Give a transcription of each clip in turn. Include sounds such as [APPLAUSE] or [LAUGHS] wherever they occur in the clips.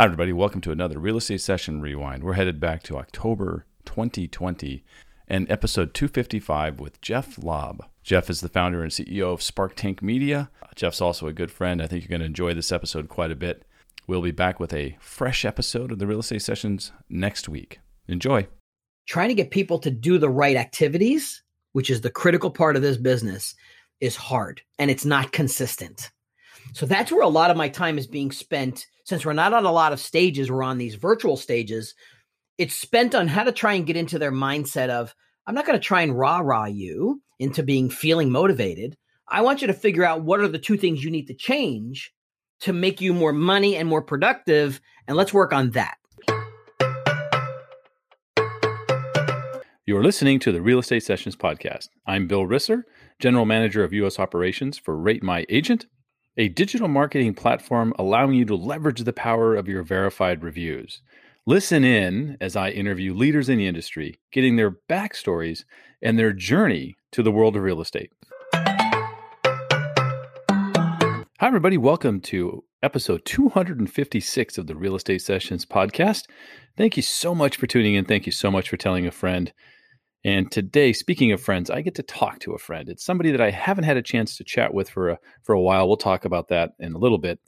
Hi, everybody. Welcome to another Real Estate Session Rewind. We're headed back to October 2020 and episode 255 with Jeff Lobb. Jeff is the founder and CEO of SparkTank Media. Jeff's also a good friend. I think you're going to enjoy this episode quite a bit. We'll be back with a fresh episode of the Real Estate Sessions next week. Enjoy. Trying to get people to do the right activities, which is the critical part of this business, is hard and it's not consistent. So that's where a lot of my time is being spent. Since we're not on a lot of stages, we're on these virtual stages. It's spent on how to try and get into their mindset of, I'm not going to try and rah rah you into being feeling motivated. I want you to figure out what are the two things you need to change to make you more money and more productive. And let's work on that. You are listening to the Real Estate Sessions podcast. I'm Bill Risser, General Manager of U.S. Operations for Rate My Agent a digital marketing platform allowing you to leverage the power of your verified reviews. Listen in as I interview leaders in the industry, getting their backstories and their journey to the world of real estate. Hi, everybody. Welcome to episode 256 of the Real Estate Sessions podcast. Thank you so much for tuning in. Thank you so much for telling a friend. And today, speaking of friends, I get to talk to a friend. It's somebody that I haven't had a chance to chat with for a, for a while. We'll talk about that in a little bit.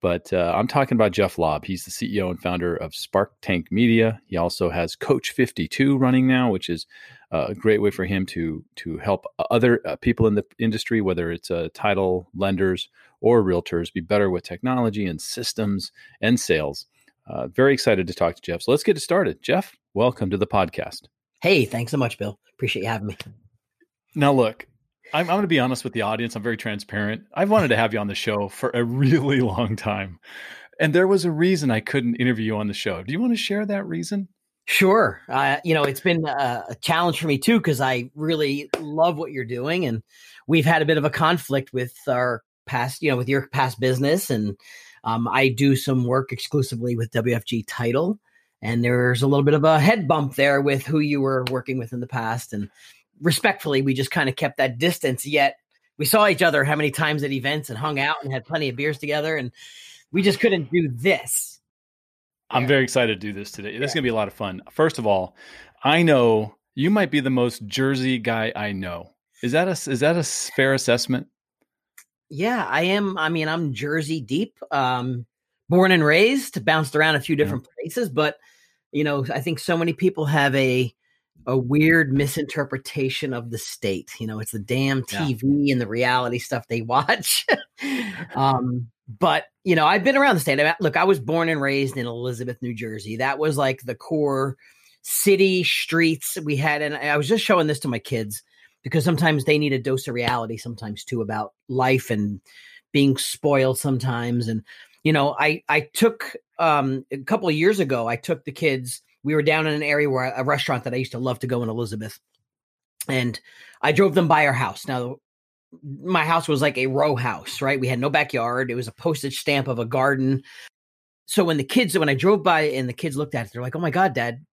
But uh, I'm talking about Jeff Lobb. He's the CEO and founder of SparkTank Media. He also has Coach 52 running now, which is uh, a great way for him to to help other uh, people in the industry, whether it's uh, title lenders or realtors, be better with technology and systems and sales. Uh, very excited to talk to Jeff. So let's get it started. Jeff, welcome to the podcast. Hey, thanks so much, Bill. Appreciate you having me. Now, look, I'm, I'm going to be honest with the audience. I'm very transparent. I've wanted to have you on the show for a really [LAUGHS] long time. And there was a reason I couldn't interview you on the show. Do you want to share that reason? Sure. Uh, you know, it's been a, a challenge for me too, because I really love what you're doing. And we've had a bit of a conflict with our past, you know, with your past business. And um, I do some work exclusively with WFG Title and there's a little bit of a head bump there with who you were working with in the past. And respectfully we just kind of kept that distance yet we saw each other how many times at events and hung out and had plenty of beers together and we just couldn't do this. I'm yeah. very excited to do this today. This yeah. is going to be a lot of fun. First of all i know you might be the most jersey guy i know. Is that a is that a fair assessment? Yeah i am i mean i'm jersey deep. Um born and raised, bounced around a few different yeah. places, but you know, I think so many people have a a weird misinterpretation of the state. You know, it's the damn TV yeah. and the reality stuff they watch. [LAUGHS] um, but you know, I've been around the state. I, look, I was born and raised in Elizabeth, New Jersey. That was like the core city streets we had, and I was just showing this to my kids because sometimes they need a dose of reality, sometimes too, about life and being spoiled sometimes. And you know, I I took um, a couple of years ago. I took the kids. We were down in an area where a restaurant that I used to love to go in Elizabeth, and I drove them by our house. Now, my house was like a row house, right? We had no backyard. It was a postage stamp of a garden. So when the kids, when I drove by and the kids looked at it, they're like, "Oh my god, Dad,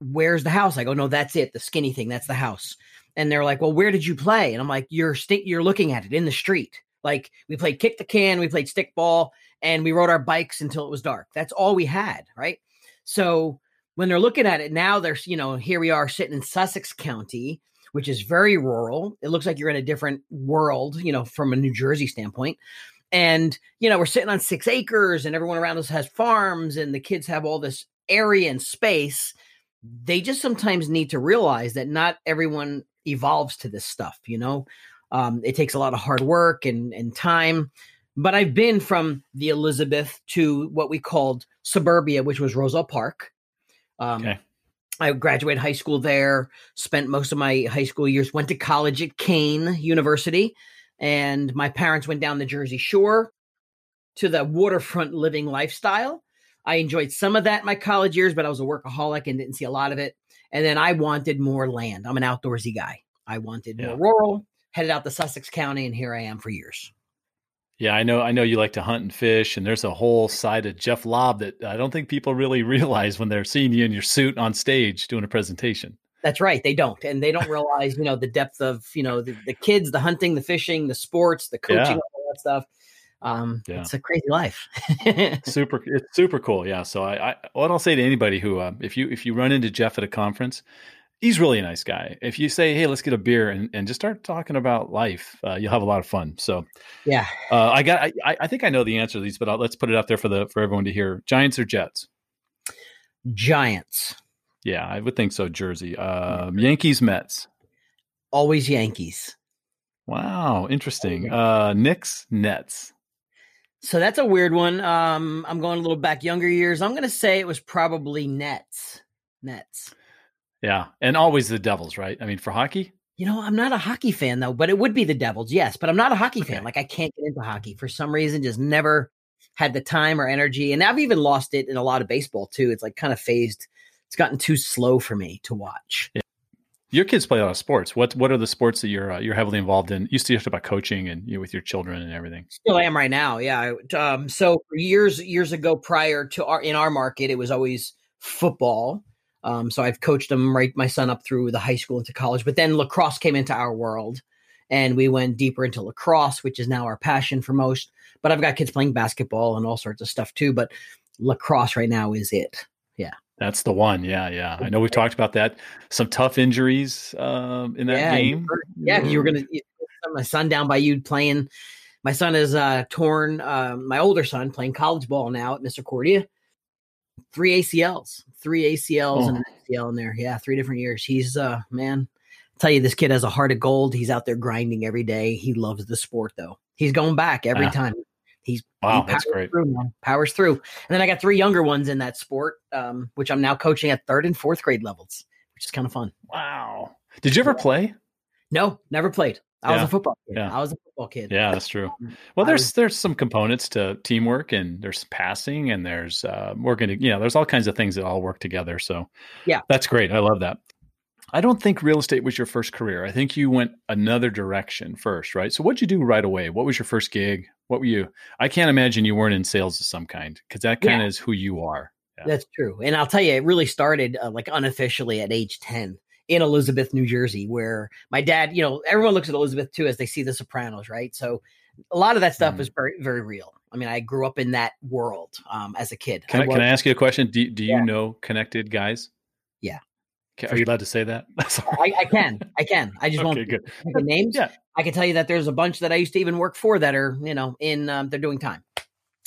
where's the house?" I go, "No, that's it. The skinny thing. That's the house." And they're like, "Well, where did you play?" And I'm like, "You're st- you're looking at it in the street." Like we played kick the can, we played stickball, and we rode our bikes until it was dark. That's all we had, right? So when they're looking at it now, there's you know here we are sitting in Sussex County, which is very rural. It looks like you're in a different world, you know, from a New Jersey standpoint. And you know we're sitting on six acres, and everyone around us has farms, and the kids have all this area and space. They just sometimes need to realize that not everyone evolves to this stuff, you know. Um, it takes a lot of hard work and, and time. But I've been from the Elizabeth to what we called suburbia, which was Roselle Park. Um, okay. I graduated high school there, spent most of my high school years, went to college at Kean University, and my parents went down the Jersey Shore to the waterfront living lifestyle. I enjoyed some of that in my college years, but I was a workaholic and didn't see a lot of it. And then I wanted more land. I'm an outdoorsy guy. I wanted yeah. more rural headed out to Sussex County, and here I am for years. Yeah, I know. I know you like to hunt and fish, and there's a whole side of Jeff Lobb that I don't think people really [LAUGHS] realize when they're seeing you in your suit on stage doing a presentation. That's right. They don't, and they don't realize, you know, the depth of, you know, the, the kids, the hunting, the fishing, the sports, the coaching, yeah. all that stuff. Um, yeah. it's a crazy life. [LAUGHS] super, it's super cool. Yeah. So I, I, what I'll say to anybody who, uh, if you if you run into Jeff at a conference, he's really a nice guy. If you say, "Hey, let's get a beer," and, and just start talking about life, uh, you'll have a lot of fun. So, yeah, uh, I got. I, I think I know the answer to these, but I'll, let's put it out there for the for everyone to hear. Giants or Jets? Giants. Yeah, I would think so. Jersey, um, Yankees, Mets. Always Yankees. Wow, interesting. Uh, Knicks, Nets. So that's a weird one. Um, I'm going a little back younger years. I'm going to say it was probably Nets. Nets. Yeah, and always the Devils, right? I mean, for hockey. You know, I'm not a hockey fan though, but it would be the Devils, yes. But I'm not a hockey okay. fan. Like I can't get into hockey for some reason. Just never had the time or energy, and I've even lost it in a lot of baseball too. It's like kind of phased. It's gotten too slow for me to watch. Yeah. Your kids play a lot of sports. What what are the sports that you're uh, you're heavily involved in? You used to talk about coaching and you know, with your children and everything. Still am right now. Yeah. Um, so years years ago, prior to our in our market, it was always football. Um, so I've coached them right my son up through the high school into college, but then lacrosse came into our world and we went deeper into lacrosse, which is now our passion for most. But I've got kids playing basketball and all sorts of stuff too. But lacrosse right now is it. Yeah. That's the one. Yeah, yeah. I know we've talked about that. Some tough injuries um, in that yeah, game. Yeah, you were going to my son down by you playing. My son is uh, torn. Uh, my older son playing college ball now at Misericordia three ACLs, three ACLs oh. and an ACL in there. Yeah, three different years. He's uh man, I'll tell you this kid has a heart of gold. He's out there grinding every day. He loves the sport though. He's going back every yeah. time. He's wow, he that's great. Through, man. Powers through. And then I got three younger ones in that sport, um, which I'm now coaching at third and fourth grade levels, which is kind of fun. Wow. Did you ever play? No, never played. I yeah. was a football kid. Yeah. I was a football kid. Yeah, that's true. Um, [LAUGHS] well, there's was, there's some components to teamwork and there's passing and there's uh working to, you know, there's all kinds of things that all work together. So yeah. That's great. I love that. I don't think real estate was your first career. I think you went another direction first, right? So what'd you do right away? What was your first gig? What were you? I can't imagine you weren't in sales of some kind because that kind of yeah. is who you are. Yeah. That's true. And I'll tell you, it really started uh, like unofficially at age 10 in Elizabeth, New Jersey, where my dad, you know, everyone looks at Elizabeth too as they see the Sopranos, right? So a lot of that stuff mm. is very, very real. I mean, I grew up in that world um, as a kid. Can I, I can I ask you a question? Do, do you yeah. know connected guys? Yeah. Are you allowed to say that? [LAUGHS] I, I, can. I can. I just okay, won't the names. Yeah. I can tell you that there's a bunch that I used to even work for that are, you know, in um, they're doing time.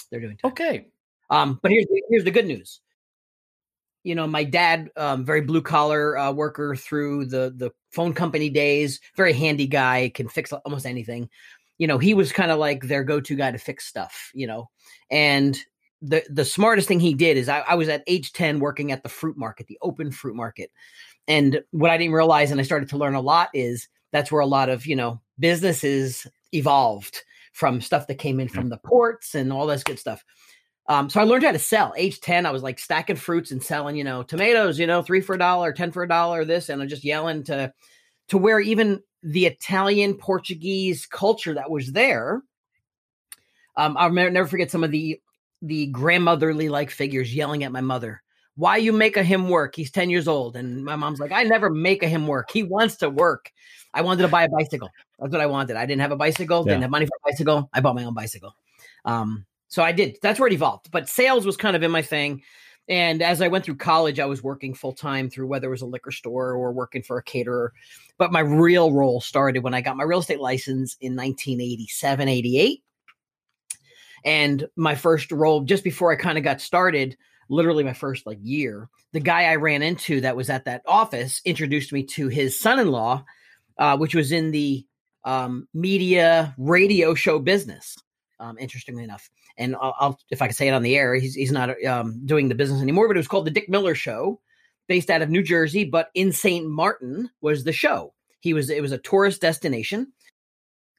They're doing time. Okay. Um, but here's here's the good news you know, my dad, um, very blue collar uh, worker through the the phone company days, very handy guy, can fix almost anything. You know, he was kind of like their go to guy to fix stuff. You know, and the the smartest thing he did is I, I was at age ten working at the fruit market, the open fruit market, and what I didn't realize, and I started to learn a lot, is that's where a lot of you know businesses evolved from stuff that came in from the ports and all this good stuff. Um, so I learned how to sell. Age 10, I was like stacking fruits and selling, you know, tomatoes, you know, three for a dollar, 10 for a dollar, this, and I'm just yelling to to where even the Italian Portuguese culture that was there. Um, I'll never forget some of the the grandmotherly like figures yelling at my mother. Why you make a him work? He's 10 years old. And my mom's like, I never make a him work. He wants to work. I wanted to buy a bicycle. That's what I wanted. I didn't have a bicycle, yeah. didn't have money for a bicycle. I bought my own bicycle. Um, so I did. That's where it evolved. But sales was kind of in my thing. And as I went through college, I was working full time through whether it was a liquor store or working for a caterer. But my real role started when I got my real estate license in 1987, 88. And my first role, just before I kind of got started, literally my first like year, the guy I ran into that was at that office introduced me to his son in law, uh, which was in the um, media radio show business um, interestingly enough. And I'll, I'll, if I can say it on the air, he's, he's not um, doing the business anymore, but it was called the Dick Miller Show, based out of New Jersey, but in St. Martin was the show. He was it was a tourist destination.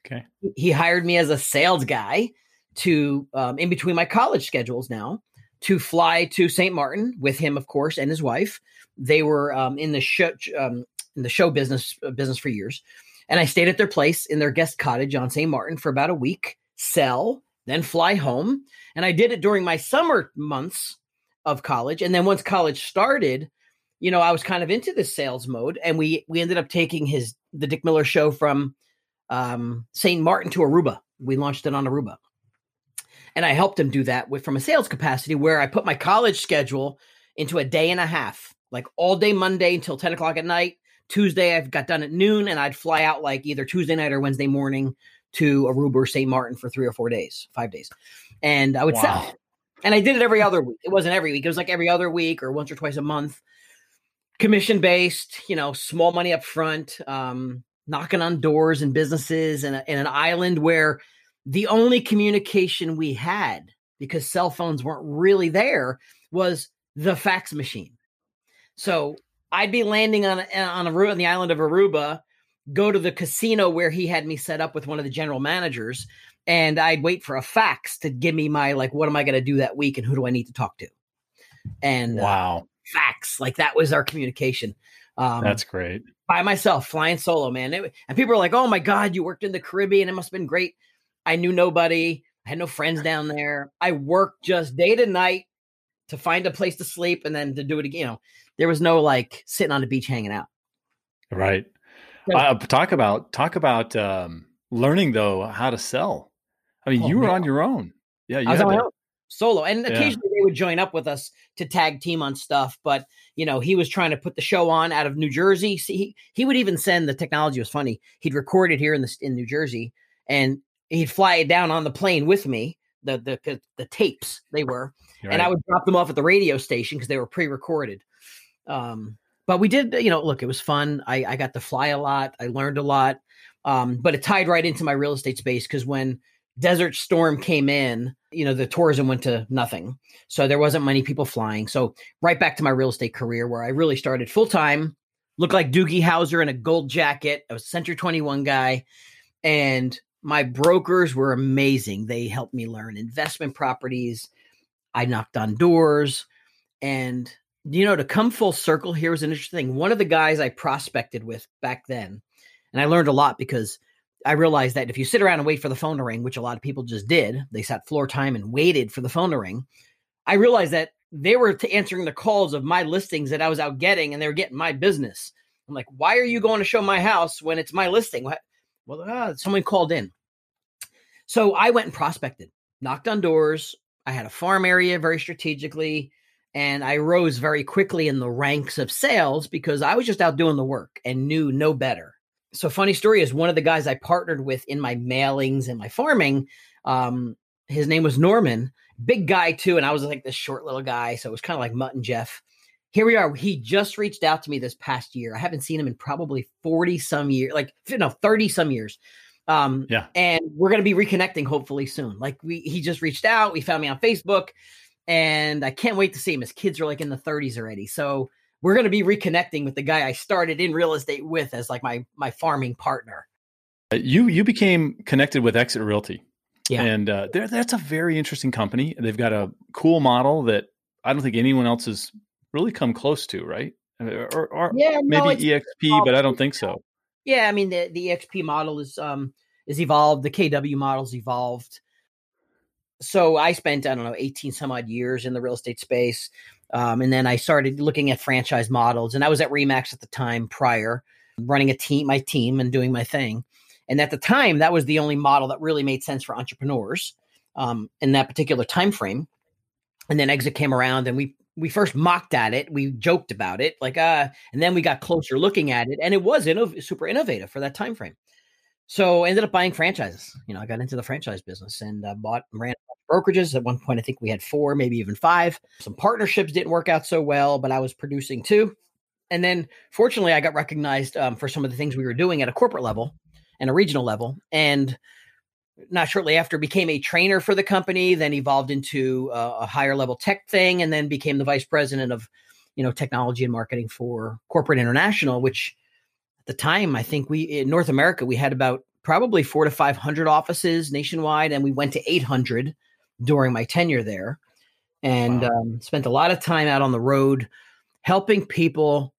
Okay. He hired me as a sales guy to um, in between my college schedules now to fly to St. Martin with him, of course, and his wife. They were um, in the show um, in the show business uh, business for years, and I stayed at their place in their guest cottage on St. Martin for about a week sell, then fly home. And I did it during my summer months of college. And then once college started, you know, I was kind of into this sales mode. And we we ended up taking his the Dick Miller show from um St. Martin to Aruba. We launched it on Aruba. And I helped him do that with from a sales capacity where I put my college schedule into a day and a half, like all day Monday until 10 o'clock at night. Tuesday, I've got done at noon, and I'd fly out like either Tuesday night or Wednesday morning to Aruba or St. Martin for three or four days, five days. And I would wow. sell. And I did it every other week. It wasn't every week. It was like every other week or once or twice a month. Commission based, you know, small money up front, um, knocking on doors and businesses in, in an island where the only communication we had because cell phones weren't really there was the fax machine. So I'd be landing on on Aruba, on the island of Aruba, go to the casino where he had me set up with one of the general managers, and I'd wait for a fax to give me my like, what am I going to do that week, and who do I need to talk to? And uh, wow, uh, fax like that was our communication. Um, That's great. By myself, flying solo, man. It, and people are like, "Oh my god, you worked in the Caribbean! It must have been great." I knew nobody. I had no friends [LAUGHS] down there. I worked just day to night to find a place to sleep and then to do it again. You know, there was no like sitting on the beach hanging out. Right. Uh, talk about talk about um, learning though how to sell. I mean, oh, you were man. on your own. Yeah, you I was on my own solo, and occasionally yeah. they would join up with us to tag team on stuff. But you know, he was trying to put the show on out of New Jersey. See, he he would even send the technology was funny. He'd record it here in the in New Jersey, and he'd fly it down on the plane with me. The the the tapes they were, right. and I would drop them off at the radio station because they were pre-recorded. Um, but we did, you know, look, it was fun. I, I got to fly a lot. I learned a lot. Um, but it tied right into my real estate space because when Desert Storm came in, you know, the tourism went to nothing. So there wasn't many people flying. So right back to my real estate career where I really started full time, looked like Doogie Howser in a gold jacket. I was a Century 21 guy. And my brokers were amazing. They helped me learn investment properties. I knocked on doors. And you know, to come full circle here was an interesting thing. One of the guys I prospected with back then, and I learned a lot because I realized that if you sit around and wait for the phone to ring, which a lot of people just did, they sat floor time and waited for the phone to ring. I realized that they were answering the calls of my listings that I was out getting, and they were getting my business. I'm like, why are you going to show my house when it's my listing? What? Well, uh, someone called in. So I went and prospected, knocked on doors. I had a farm area very strategically. And I rose very quickly in the ranks of sales because I was just out doing the work and knew no better. So, funny story is one of the guys I partnered with in my mailings and my farming. Um, his name was Norman, big guy too, and I was like this short little guy, so it was kind of like Mutt and Jeff. Here we are. He just reached out to me this past year. I haven't seen him in probably forty some years, like no thirty some years. Um, yeah, and we're gonna be reconnecting hopefully soon. Like we, he just reached out. We found me on Facebook and I can't wait to see him. His kids are like in the 30s already, so we're going to be reconnecting with the guy I started in real estate with as like my my farming partner. Uh, you you became connected with Exit Realty, yeah, and uh, that's a very interesting company. They've got a cool model that I don't think anyone else has really come close to, right? Uh, or, or yeah, maybe no, EXP, but I don't think so. Yeah, I mean the the EXP model is um is evolved. The KW model's evolved so I spent, I don't know, 18 some odd years in the real estate space. Um, and then I started looking at franchise models. And I was at Remax at the time prior, running a team, my team, and doing my thing. And at the time, that was the only model that really made sense for entrepreneurs um, in that particular time frame. And then exit came around, and we we first mocked at it, we joked about it, like uh, and then we got closer looking at it, and it was innov- super innovative for that time frame. So I ended up buying franchises. You know, I got into the franchise business and uh, bought and ran brokerages. At one point, I think we had four, maybe even five. Some partnerships didn't work out so well, but I was producing too. And then, fortunately, I got recognized um, for some of the things we were doing at a corporate level and a regional level. And not shortly after, became a trainer for the company. Then evolved into a higher level tech thing, and then became the vice president of, you know, technology and marketing for corporate international. Which, the time, I think we in North America we had about probably four to five hundred offices nationwide, and we went to eight hundred during my tenure there. And wow. um, spent a lot of time out on the road helping people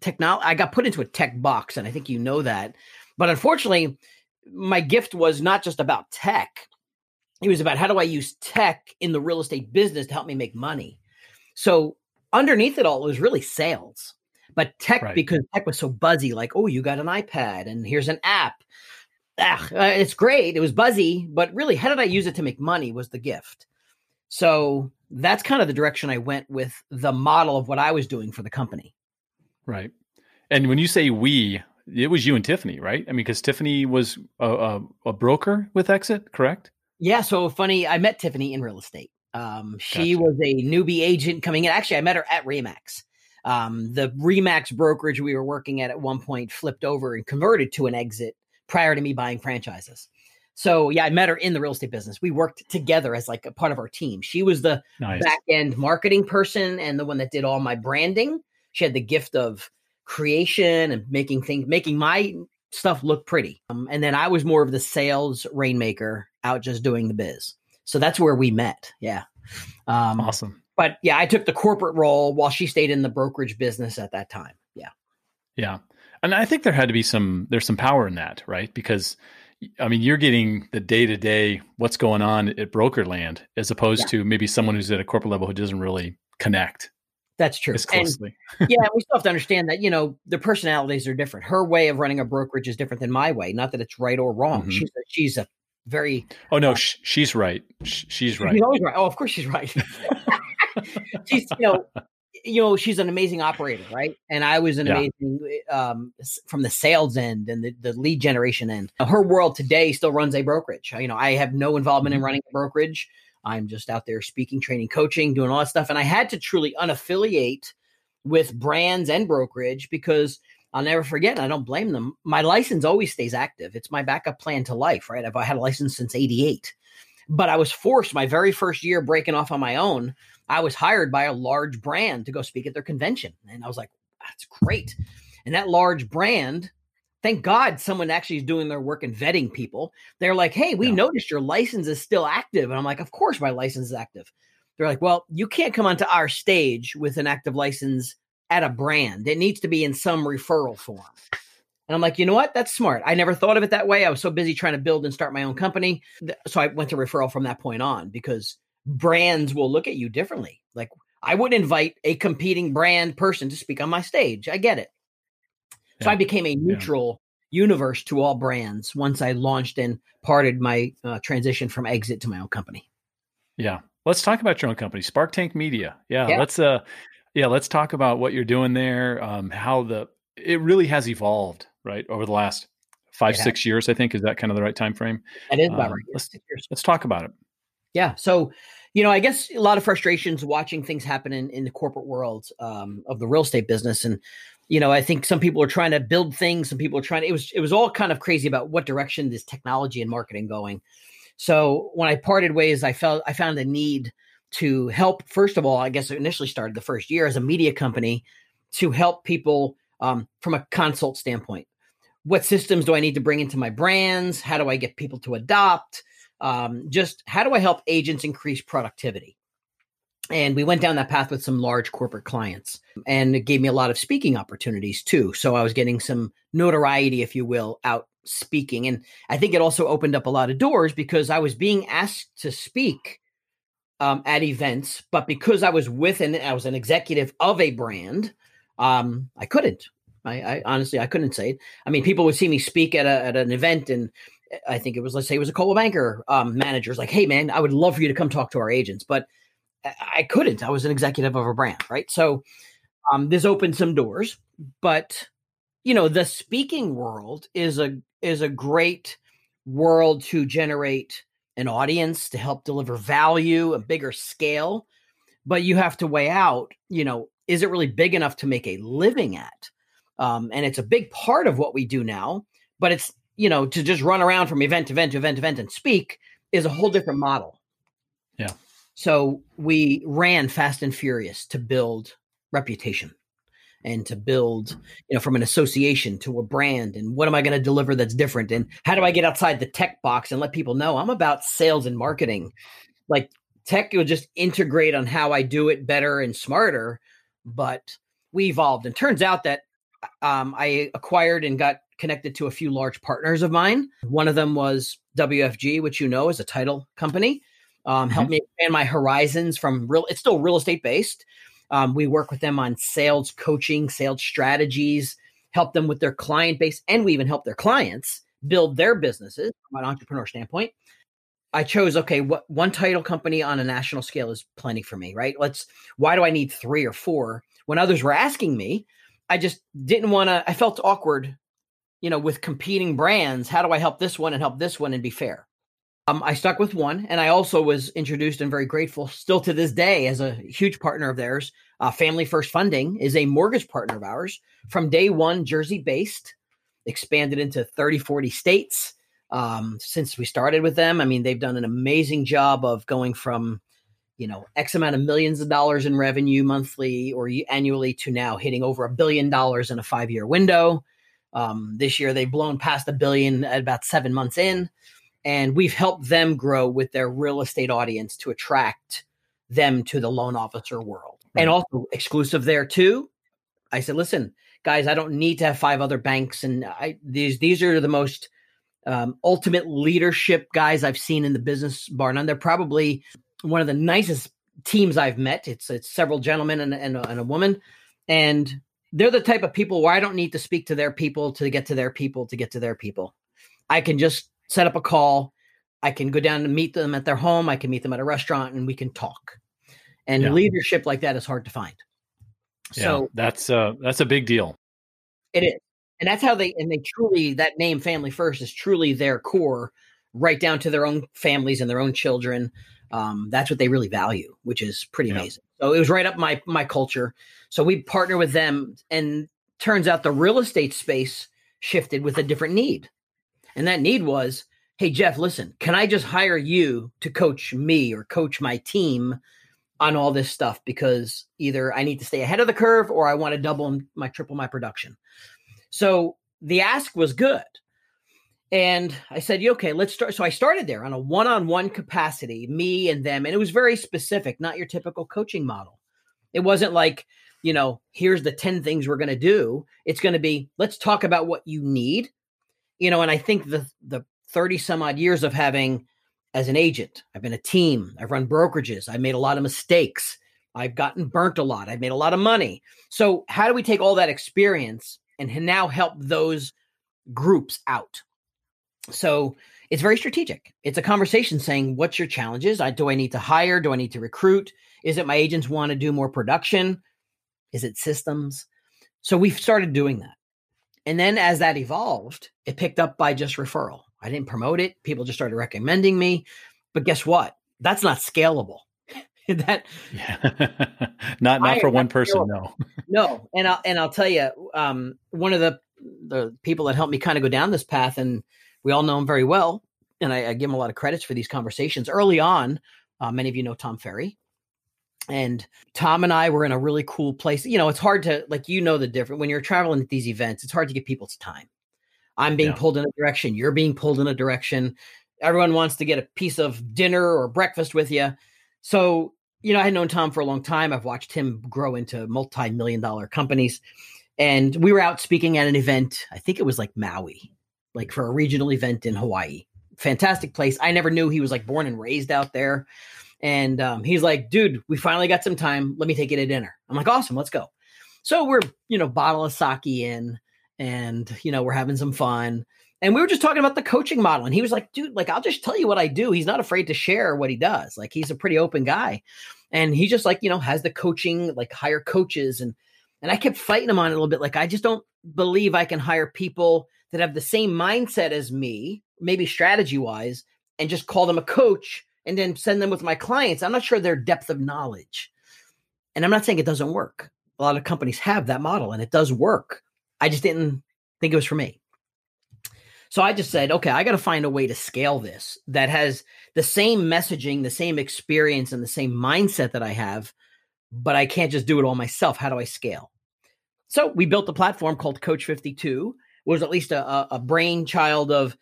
technology i got put into a tech box and i think you know that. But unfortunately my gift was not just about tech. It was about how do i use tech in the real estate business to help me make money. So underneath it all it was really sales but tech right. because tech was so buzzy like oh you got an ipad and here's an app ah, uh, it's great. It was buzzy, but really, how did I use it to make money was the gift. So that's kind of the direction I went with the model of what I was doing for the company. Right. And when you say we, it was you and Tiffany, right? I mean, because Tiffany was a, a, a, broker with Exit, correct? Yeah. So funny, I met Tiffany in real estate. Um, she gotcha. was a newbie agent coming in. Actually, I met her at Remax. Um, the Remax brokerage we were working at at one point flipped over and converted to an exit prior to me buying franchises. So yeah, I met her in the real estate business. We worked together as like a part of our team. She was the nice. back end marketing person and the one that did all my branding. She had the gift of creation and making things, making my stuff look pretty. Um, and then I was more of the sales rainmaker out just doing the biz. So that's where we met. Yeah. Um, awesome. But yeah, I took the corporate role while she stayed in the brokerage business at that time. Yeah. Yeah. And I think there had to be some, there's some power in that, right? Because I mean, you're getting the day to day what's going on at Brokerland as opposed yeah. to maybe someone who's at a corporate level who doesn't really connect. That's true. As closely. And, [LAUGHS] yeah, we still have to understand that, you know, the personalities are different. Her way of running a brokerage is different than my way. Not that it's right or wrong. Mm-hmm. She's a, she's a very. Oh no, uh, sh- she's right. Sh- she's right. She's always right. Oh, of course she's right. [LAUGHS] she's you know you know she's an amazing operator right and i was an yeah. amazing um, from the sales end and the, the lead generation end her world today still runs a brokerage you know i have no involvement mm-hmm. in running a brokerage i'm just out there speaking training coaching doing all that stuff and i had to truly unaffiliate with brands and brokerage because I'll never forget. I don't blame them. My license always stays active. It's my backup plan to life, right? I've had a license since 88. But I was forced my very first year breaking off on my own I was hired by a large brand to go speak at their convention. And I was like, that's great. And that large brand, thank God someone actually is doing their work and vetting people. They're like, hey, we yeah. noticed your license is still active. And I'm like, of course my license is active. They're like, well, you can't come onto our stage with an active license at a brand. It needs to be in some referral form. And I'm like, you know what? That's smart. I never thought of it that way. I was so busy trying to build and start my own company. So I went to referral from that point on because brands will look at you differently. Like I would invite a competing brand person to speak on my stage. I get it. So yeah. I became a neutral yeah. universe to all brands once I launched and parted my uh, transition from exit to my own company. Yeah. Let's talk about your own company, SparkTank Media. Yeah, yeah. let's uh yeah, let's talk about what you're doing there, um how the it really has evolved, right, over the last 5 6 years, I think is that kind of the right time frame. That is about um, right. Let's, let's talk about it. Yeah. So, you know, I guess a lot of frustrations watching things happen in, in the corporate world um, of the real estate business. And, you know, I think some people are trying to build things. Some people are trying to, it was, it was all kind of crazy about what direction this technology and marketing going. So when I parted ways, I felt, I found a need to help, first of all, I guess it initially started the first year as a media company to help people um, from a consult standpoint. What systems do I need to bring into my brands? How do I get people to adopt? um, just how do I help agents increase productivity? And we went down that path with some large corporate clients, and it gave me a lot of speaking opportunities too. So I was getting some notoriety, if you will, out speaking. And I think it also opened up a lot of doors because I was being asked to speak um, at events, but because I was with and I was an executive of a brand, um, I couldn't. I, I, honestly I couldn't say it. I mean, people would see me speak at a, at an event, and I think it was, let's say it was a Coldwell Banker um, manager's like, hey, man, I would love for you to come talk to our agents. But I couldn't. I was an executive of a brand, right? So um, this opened some doors. But, you know, the speaking world is a is a great world to generate an audience, to help deliver value, a bigger scale. But you have to weigh out, you know, is it really big enough to make a living at? Um, and it's a big part of what we do now, but it's you know, to just run around from event to event to event to event and speak is a whole different model. Yeah. So we ran fast and furious to build reputation and to build, you know, from an association to a brand and what am I going to deliver that's different and how do I get outside the tech box and let people know I'm about sales and marketing. Like tech will just integrate on how I do it better and smarter, but we evolved and turns out that um, I acquired and got connected to a few large partners of mine. One of them was WFG, which you know is a title company. Um, mm-hmm. Helped me expand my horizons from real. It's still real estate based. Um, we work with them on sales coaching, sales strategies, help them with their client base, and we even help their clients build their businesses from an entrepreneur standpoint. I chose okay, what one title company on a national scale is plenty for me, right? Let's why do I need 3 or 4? When others were asking me, I just didn't want to I felt awkward, you know, with competing brands. How do I help this one and help this one and be fair? Um, I stuck with one, and I also was introduced and very grateful still to this day as a huge partner of theirs. Uh, Family First Funding is a mortgage partner of ours from day one, Jersey based, expanded into 30, 40 states um, since we started with them. I mean, they've done an amazing job of going from, you know, X amount of millions of dollars in revenue monthly or annually to now hitting over a billion dollars in a five year window. Um, this year, they've blown past a billion at about seven months in and we've helped them grow with their real estate audience to attract them to the loan officer world right. and also exclusive there too i said listen guys i don't need to have five other banks and i these these are the most um, ultimate leadership guys i've seen in the business bar none they're probably one of the nicest teams i've met it's it's several gentlemen and, and, a, and a woman and they're the type of people where i don't need to speak to their people to get to their people to get to their people i can just set up a call. I can go down and meet them at their home. I can meet them at a restaurant and we can talk. And yeah. leadership like that is hard to find. So yeah, that's uh that's a big deal. It is. And that's how they and they truly that name family first is truly their core right down to their own families and their own children. Um, that's what they really value, which is pretty yeah. amazing. So it was right up my my culture. So we partner with them and turns out the real estate space shifted with a different need. And that need was, hey, Jeff, listen, can I just hire you to coach me or coach my team on all this stuff? Because either I need to stay ahead of the curve or I want to double my triple my production. So the ask was good. And I said, okay, let's start. So I started there on a one on one capacity, me and them. And it was very specific, not your typical coaching model. It wasn't like, you know, here's the 10 things we're going to do. It's going to be, let's talk about what you need you know, and I think the the 30 some odd years of having as an agent, I've been a team, I've run brokerages, I've made a lot of mistakes, I've gotten burnt a lot, I've made a lot of money. So, how do we take all that experience and now help those groups out? So, it's very strategic. It's a conversation saying, what's your challenges? I, do I need to hire? Do I need to recruit? Is it my agents want to do more production? Is it systems? So we've started doing that. And then as that evolved, it picked up by just referral. I didn't promote it. People just started recommending me. But guess what? That's not scalable. [LAUGHS] that yeah. [LAUGHS] not not for one person, no. [LAUGHS] no. And I'll and I'll tell you, um, one of the the people that helped me kind of go down this path, and we all know him very well, and I, I give him a lot of credits for these conversations early on. Uh, many of you know Tom Ferry and Tom and I were in a really cool place. You know, it's hard to like you know the difference when you're traveling at these events. It's hard to get people's time. I'm being yeah. pulled in a direction. You're being pulled in a direction. Everyone wants to get a piece of dinner or breakfast with you. So you know, I had known Tom for a long time. I've watched him grow into multi-million dollar companies, and we were out speaking at an event. I think it was like Maui, like for a regional event in Hawaii. Fantastic place. I never knew he was like born and raised out there. And um, he's like, dude, we finally got some time. Let me take you to dinner. I'm like, awesome, let's go. So we're, you know, bottle of sake in and, you know, we're having some fun. And we were just talking about the coaching model. And he was like, dude, like, I'll just tell you what I do. He's not afraid to share what he does. Like, he's a pretty open guy. And he just like, you know, has the coaching, like hire coaches. And, and I kept fighting him on it a little bit. Like, I just don't believe I can hire people that have the same mindset as me, maybe strategy wise, and just call them a coach and then send them with my clients, I'm not sure their depth of knowledge. And I'm not saying it doesn't work. A lot of companies have that model and it does work. I just didn't think it was for me. So I just said, okay, I got to find a way to scale this that has the same messaging, the same experience, and the same mindset that I have, but I can't just do it all myself. How do I scale? So we built a platform called Coach 52. It was at least a, a brainchild of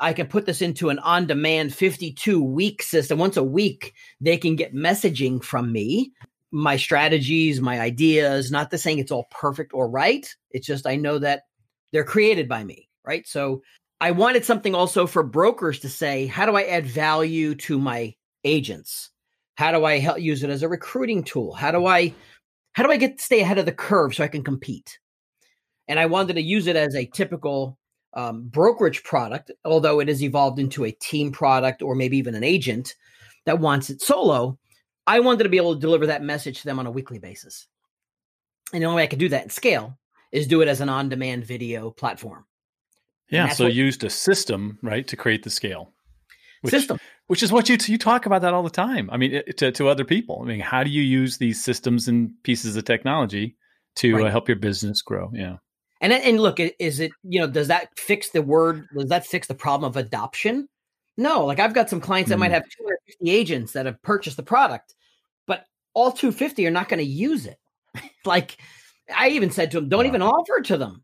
I can put this into an on demand 52 week system. Once a week, they can get messaging from me, my strategies, my ideas. Not the saying it's all perfect or right. It's just I know that they're created by me, right? So I wanted something also for brokers to say, how do I add value to my agents? How do I help use it as a recruiting tool? How do I how do I get stay ahead of the curve so I can compete? And I wanted to use it as a typical um, brokerage product, although it has evolved into a team product or maybe even an agent that wants it solo, I wanted to be able to deliver that message to them on a weekly basis. And the only way I could do that and scale is do it as an on demand video platform. Yeah. So you used a system, right, to create the scale. Which, system. Which is what you, you talk about that all the time. I mean, to, to other people. I mean, how do you use these systems and pieces of technology to right. uh, help your business grow? Yeah. And and look, is it you know does that fix the word? Does that fix the problem of adoption? No. Like I've got some clients that mm. might have 250 agents that have purchased the product, but all 250 are not going to use it. [LAUGHS] like I even said to them, don't even offer it to them.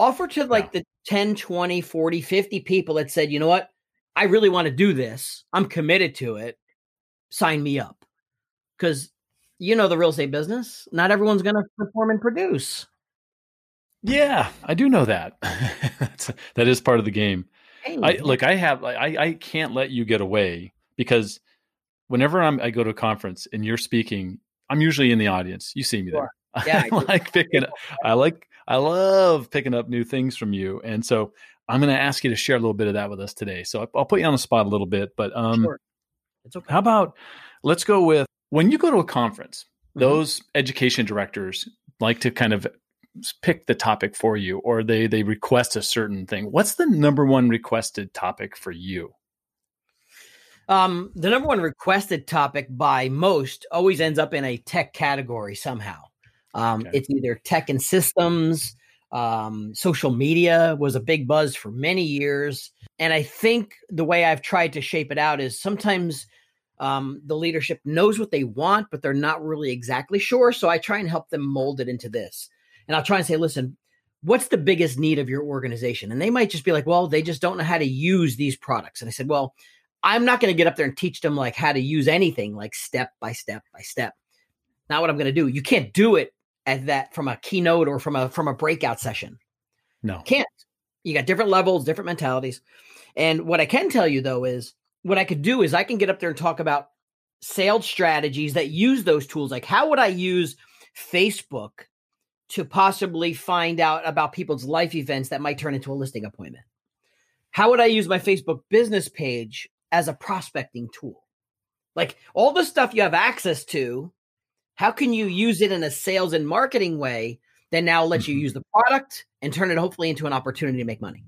Offer to like the 10, 20, 40, 50 people that said, you know what? I really want to do this. I'm committed to it. Sign me up. Because you know the real estate business. Not everyone's going to perform and produce. Yeah, I do know that. [LAUGHS] that is part of the game. Hey, I look. I have. I I can't let you get away because whenever I'm I go to a conference and you're speaking, I'm usually in the audience. You see me there. Yeah, [LAUGHS] I, I like picking. Up, I like. I love picking up new things from you, and so I'm going to ask you to share a little bit of that with us today. So I'll put you on the spot a little bit, but um, sure. it's okay. How about let's go with when you go to a conference, mm-hmm. those education directors like to kind of pick the topic for you or they they request a certain thing what's the number one requested topic for you um, the number one requested topic by most always ends up in a tech category somehow um, okay. it's either tech and systems um, social media was a big buzz for many years and i think the way i've tried to shape it out is sometimes um, the leadership knows what they want but they're not really exactly sure so i try and help them mold it into this and I'll try and say, listen, what's the biggest need of your organization? And they might just be like, well, they just don't know how to use these products. And I said, well, I'm not going to get up there and teach them like how to use anything like step by step by step. Not what I'm going to do. You can't do it at that from a keynote or from a from a breakout session. No. Can't. You got different levels, different mentalities. And what I can tell you though is what I could do is I can get up there and talk about sales strategies that use those tools. Like how would I use Facebook to possibly find out about people's life events that might turn into a listing appointment? How would I use my Facebook business page as a prospecting tool? Like all the stuff you have access to, how can you use it in a sales and marketing way that now lets you mm-hmm. use the product and turn it hopefully into an opportunity to make money?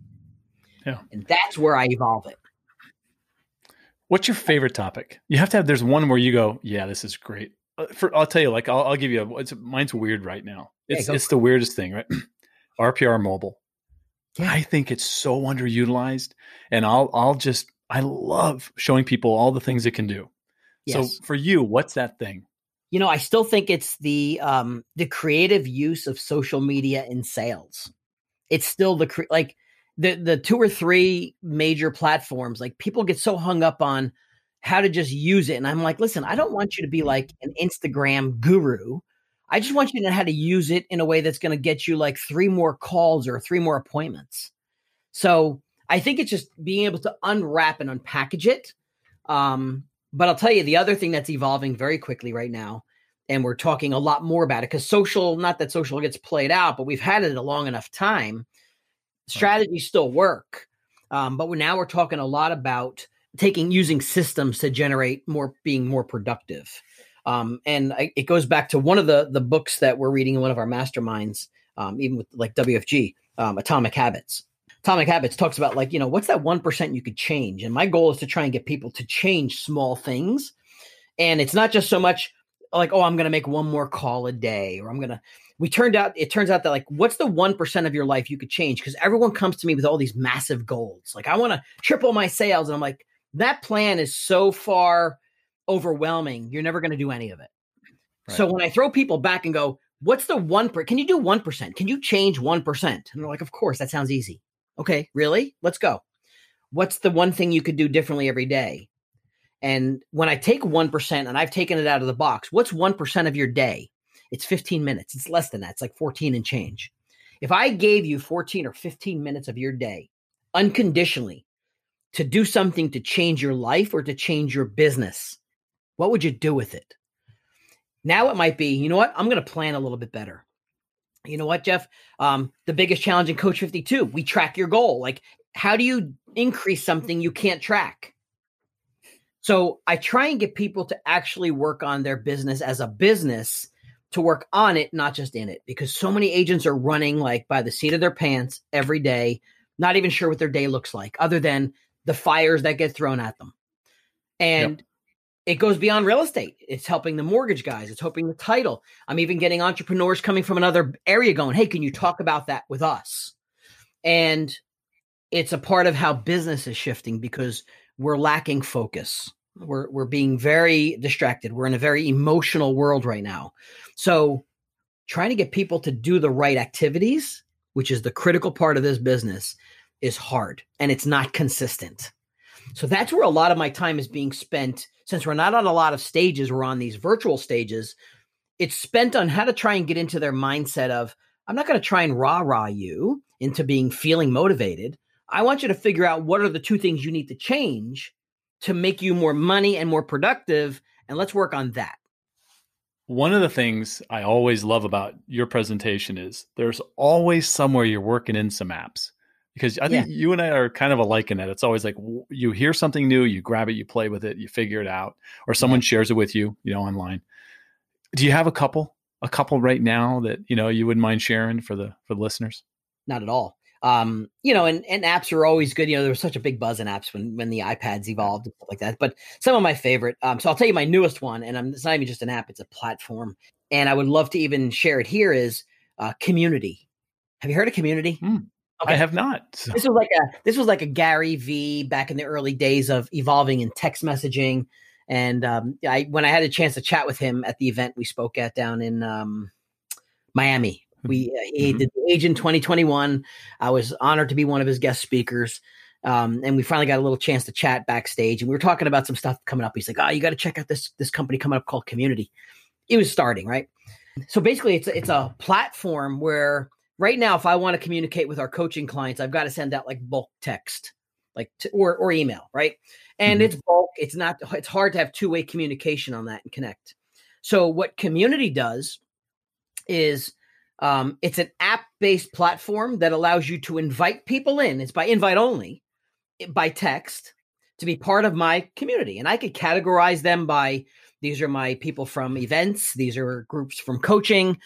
Yeah. And that's where I evolve it. What's your favorite topic? You have to have, there's one where you go, yeah, this is great. Uh, for, I'll tell you, like, I'll, I'll give you a, it's, mine's weird right now. It's it's the weirdest thing, right? [CLEARS THROAT] RPR mobile. Yeah. I think it's so underutilized, and I'll I'll just I love showing people all the things it can do. Yes. So for you, what's that thing? You know, I still think it's the um the creative use of social media in sales. It's still the cre- like the the two or three major platforms. Like people get so hung up on how to just use it, and I'm like, listen, I don't want you to be like an Instagram guru I just want you to know how to use it in a way that's going to get you like three more calls or three more appointments. So I think it's just being able to unwrap and unpackage it. Um, but I'll tell you the other thing that's evolving very quickly right now, and we're talking a lot more about it because social, not that social gets played out, but we've had it a long enough time. Strategies still work. Um, but we're, now we're talking a lot about taking using systems to generate more being more productive um, and I, it goes back to one of the the books that we're reading in one of our masterminds, um, even with like WFG, um, Atomic Habits. Atomic Habits talks about like you know what's that one percent you could change, and my goal is to try and get people to change small things, and it's not just so much like oh I'm going to make one more call a day or I'm going to. We turned out it turns out that like what's the one percent of your life you could change because everyone comes to me with all these massive goals like I want to triple my sales and I'm like that plan is so far overwhelming, you're never going to do any of it. Right. So when I throw people back and go, what's the one per can you do 1%? Can you change 1%? And they're like, of course, that sounds easy. Okay, really? Let's go. What's the one thing you could do differently every day? And when I take 1% and I've taken it out of the box, what's 1% of your day? It's 15 minutes. It's less than that. It's like 14 and change. If I gave you 14 or 15 minutes of your day unconditionally to do something to change your life or to change your business, what would you do with it? Now it might be, you know what? I'm going to plan a little bit better. You know what, Jeff? Um, the biggest challenge in Coach 52, we track your goal. Like, how do you increase something you can't track? So I try and get people to actually work on their business as a business to work on it, not just in it, because so many agents are running like by the seat of their pants every day, not even sure what their day looks like, other than the fires that get thrown at them. And yep. It goes beyond real estate. It's helping the mortgage guys, it's helping the title. I'm even getting entrepreneurs coming from another area going, Hey, can you talk about that with us? And it's a part of how business is shifting because we're lacking focus. We're we're being very distracted. We're in a very emotional world right now. So trying to get people to do the right activities, which is the critical part of this business, is hard and it's not consistent. So that's where a lot of my time is being spent. Since we're not on a lot of stages, we're on these virtual stages. It's spent on how to try and get into their mindset of, I'm not going to try and rah rah you into being feeling motivated. I want you to figure out what are the two things you need to change to make you more money and more productive. And let's work on that. One of the things I always love about your presentation is there's always somewhere you're working in some apps because I think yeah. you and I are kind of alike in that. It's always like you hear something new, you grab it, you play with it, you figure it out, or someone yeah. shares it with you, you know, online. Do you have a couple, a couple right now that you know you wouldn't mind sharing for the for the listeners? Not at all um, you know, and, and apps are always good. You know, there was such a big buzz in apps when when the iPads evolved and stuff like that. But some of my favorite. Um, so I'll tell you my newest one, and I'm, it's not even just an app; it's a platform. And I would love to even share it here. Is uh, Community? Have you heard of Community? Mm, okay. I have not. So. This was like a this was like a Gary Vee back in the early days of evolving in text messaging. And um, I when I had a chance to chat with him at the event we spoke at down in um, Miami we uh, he mm-hmm. did the Agent 2021. I was honored to be one of his guest speakers. Um, and we finally got a little chance to chat backstage, and we were talking about some stuff coming up. He's like, "Oh, you got to check out this this company coming up called Community." It was starting right. So basically, it's a, it's a platform where right now, if I want to communicate with our coaching clients, I've got to send out like bulk text, like to, or or email, right? And mm-hmm. it's bulk. It's not. It's hard to have two way communication on that and connect. So what Community does is um, it's an app based platform that allows you to invite people in. It's by invite only, eh, by text, to be part of my community. And I could categorize them by these are my people from events, these are groups from coaching.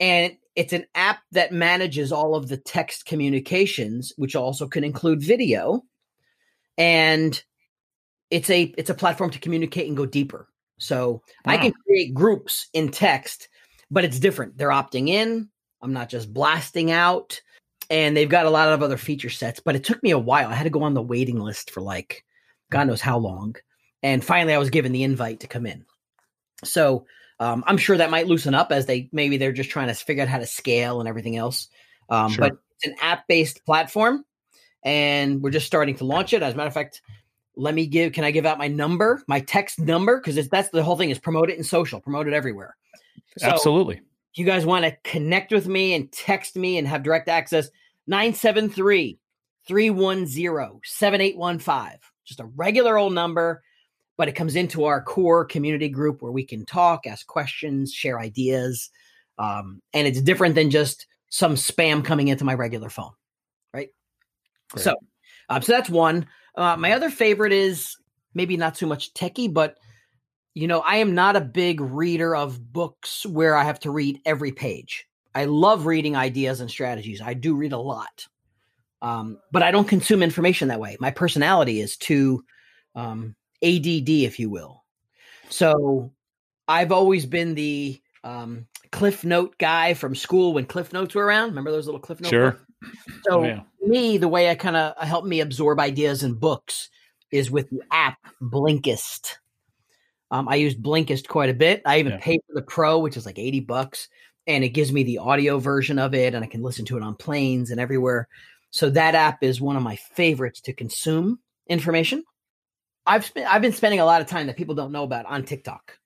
And it's an app that manages all of the text communications, which also can include video. And it's a it's a platform to communicate and go deeper. So wow. I can create groups in text, but it's different. They're opting in, I'm not just blasting out. And they've got a lot of other feature sets, but it took me a while. I had to go on the waiting list for like God knows how long. And finally, I was given the invite to come in. So um, I'm sure that might loosen up as they maybe they're just trying to figure out how to scale and everything else. Um, sure. But it's an app based platform, and we're just starting to launch it. As a matter of fact, let me give. Can I give out my number, my text number? Because that's the whole thing is promote it in social, promote it everywhere. So Absolutely you guys want to connect with me and text me and have direct access, 973 310 7815. Just a regular old number, but it comes into our core community group where we can talk, ask questions, share ideas. Um, and it's different than just some spam coming into my regular phone, right? Great. So, um, so that's one. Uh, my other favorite is maybe not so much techie, but you know, I am not a big reader of books where I have to read every page. I love reading ideas and strategies. I do read a lot, um, but I don't consume information that way. My personality is too um, ADD, if you will. So I've always been the um, Cliff Note guy from school when Cliff Notes were around. Remember those little Cliff Notes? Sure. So oh, yeah. me, the way I kind of help me absorb ideas and books is with the app Blinkist. Um, I use Blinkist quite a bit. I even yeah. pay for the Pro, which is like 80 bucks, and it gives me the audio version of it, and I can listen to it on planes and everywhere. So that app is one of my favorites to consume information. I've spent I've been spending a lot of time that people don't know about on TikTok.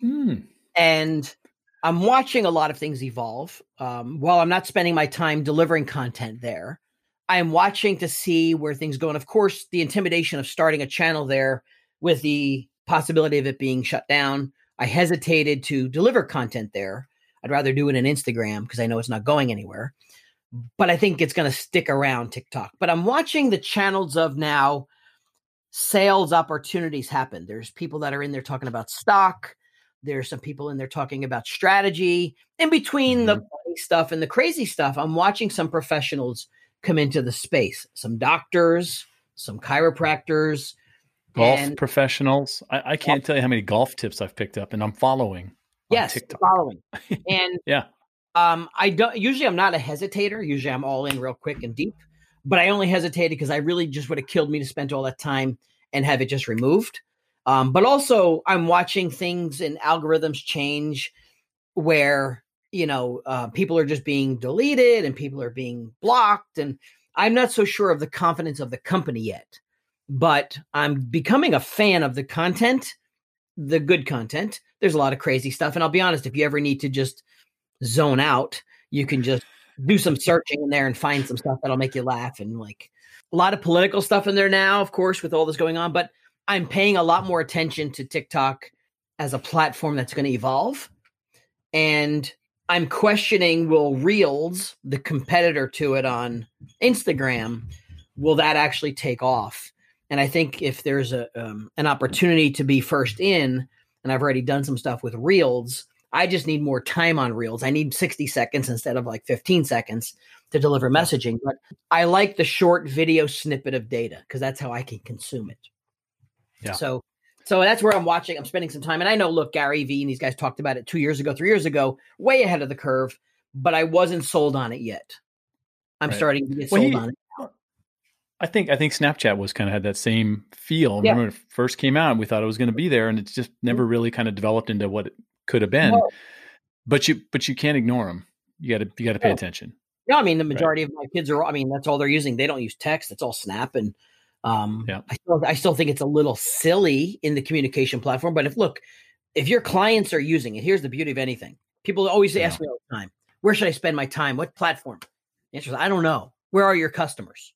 Hmm. And I'm watching a lot of things evolve. Um, while I'm not spending my time delivering content there, I am watching to see where things go. And of course, the intimidation of starting a channel there with the possibility of it being shut down. I hesitated to deliver content there I'd rather do it in Instagram because I know it's not going anywhere. But I think it's going to stick around TikTok. But I'm watching the channels of now sales opportunities happen. There's people that are in there talking about stock. There's some people in there talking about strategy. In between mm-hmm. the funny stuff and the crazy stuff, I'm watching some professionals come into the space. Some doctors, some chiropractors, golf and, professionals. I, I can't tell you how many golf tips I've picked up, and I'm following. Yes, TikTok. following. [LAUGHS] And yeah, um, I don't. Usually, I'm not a hesitator. Usually, I'm all in real quick and deep. But I only hesitated because I really just would have killed me to spend all that time and have it just removed. Um, but also, I'm watching things and algorithms change where you know uh, people are just being deleted and people are being blocked, and I'm not so sure of the confidence of the company yet but I'm becoming a fan of the content, the good content. There's a lot of crazy stuff. And I'll be honest, if you ever need to just zone out, you can just do some searching in there and find some stuff that'll make you laugh. And like a lot of political stuff in there now, of course, with all this going on. But I'm paying a lot more attention to TikTok as a platform that's going to evolve. And I'm questioning will Reels, the competitor to it on Instagram, will that actually take off? And I think if there's a um, an opportunity to be first in, and I've already done some stuff with Reels, I just need more time on Reels. I need 60 seconds instead of like 15 seconds to deliver messaging. But I like the short video snippet of data because that's how I can consume it. Yeah. So so that's where I'm watching. I'm spending some time. And I know, look, Gary Vee and these guys talked about it two years ago, three years ago, way ahead of the curve, but I wasn't sold on it yet. I'm right. starting to get well, sold he, on it. I think I think Snapchat was kind of had that same feel. Yeah. Remember when it first came out, we thought it was going to be there, and it's just never mm-hmm. really kind of developed into what it could have been. But you but you can't ignore them. You got to you got to pay attention. No, I mean the majority right. of my kids are. I mean that's all they're using. They don't use text. It's all Snap, and um, yeah. I still I still think it's a little silly in the communication platform. But if look, if your clients are using it, here's the beauty of anything. People always yeah. ask me all the time, "Where should I spend my time? What platform?" The answer is, I don't know. Where are your customers?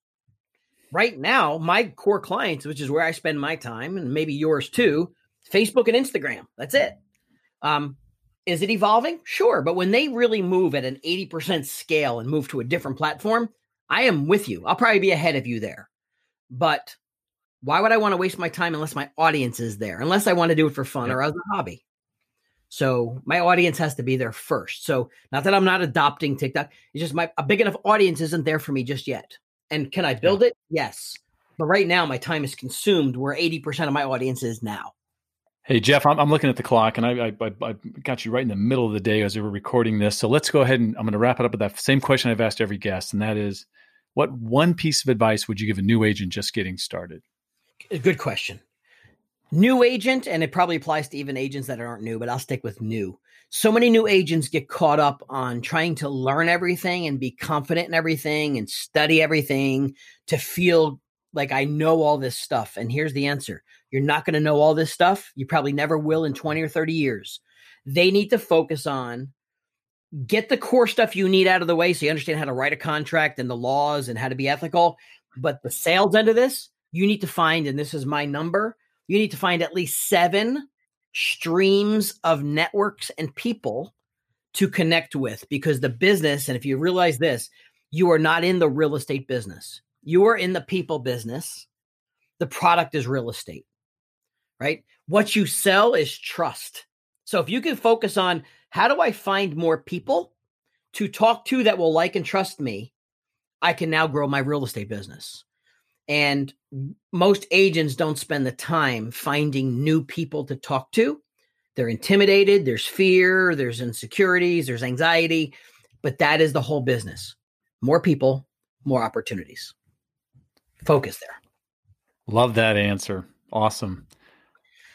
right now, my core clients, which is where I spend my time and maybe yours too, Facebook and Instagram. That's it. Um, is it evolving? Sure. But when they really move at an 80% scale and move to a different platform, I am with you. I'll probably be ahead of you there. But why would I want to waste my time unless my audience is there? Unless I want to do it for fun or as a hobby. So my audience has to be there first. So not that I'm not adopting TikTok, it's just my a big enough audience isn't there for me just yet. And can I build yeah. it? Yes. But right now, my time is consumed where 80% of my audience is now. Hey, Jeff, I'm, I'm looking at the clock and I, I, I, got you right in the middle of the day as we were recording this. So let's go ahead and I'm going to wrap it up with that same question I've asked every guest. And that is what one piece of advice would you give a new agent just getting started? Good question. New agent, and it probably applies to even agents that aren't new, but I'll stick with new so many new agents get caught up on trying to learn everything and be confident in everything and study everything to feel like I know all this stuff. And here's the answer you're not going to know all this stuff. You probably never will in 20 or 30 years. They need to focus on get the core stuff you need out of the way so you understand how to write a contract and the laws and how to be ethical. But the sales end of this, you need to find, and this is my number, you need to find at least seven streams of networks and people to connect with because the business, and if you realize this, you are not in the real estate business, you are in the people business. The product is real estate, right? What you sell is trust. So if you can focus on how do I find more people to talk to that will like and trust me, I can now grow my real estate business. And most agents don't spend the time finding new people to talk to. They're intimidated, there's fear, there's insecurities, there's anxiety, but that is the whole business. More people, more opportunities. Focus there. Love that answer. Awesome.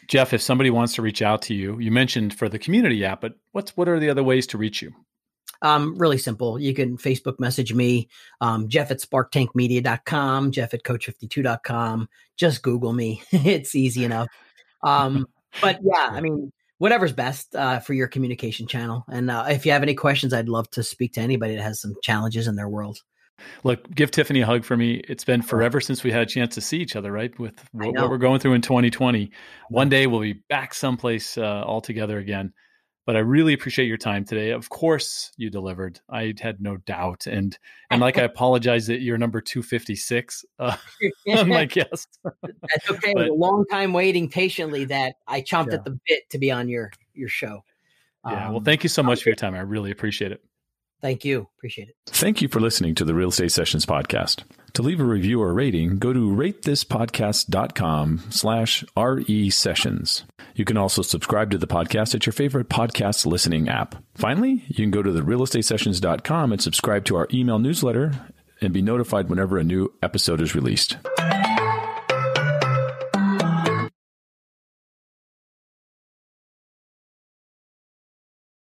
Jeff, if somebody wants to reach out to you, you mentioned for the community app, but what's what are the other ways to reach you? Um, really simple. You can Facebook message me, um, Jeff at sparktankmedia.com, Jeff at coach52.com. Just Google me. [LAUGHS] it's easy enough. Um, [LAUGHS] but yeah, I mean, whatever's best uh, for your communication channel. And uh, if you have any questions, I'd love to speak to anybody that has some challenges in their world. Look, give Tiffany a hug for me. It's been forever since we had a chance to see each other, right? With what, what we're going through in 2020. One day we'll be back someplace uh, all together again. but I really appreciate your time today. Of course, you delivered. I had no doubt, and and like I [LAUGHS] apologize that you're number two fifty six [LAUGHS] uh, on my guest. That's okay. But, a long time waiting patiently that I chomped yeah. at the bit to be on your your show. Yeah. Um, well, thank you so much for your time. I really appreciate it. Thank you. Appreciate it. Thank you for listening to the Real Estate Sessions podcast. To leave a review or rating, go to ratethispodcast.com slash RE sessions. You can also subscribe to the podcast at your favorite podcast listening app. Finally, you can go to the realestatesessions.com and subscribe to our email newsletter and be notified whenever a new episode is released.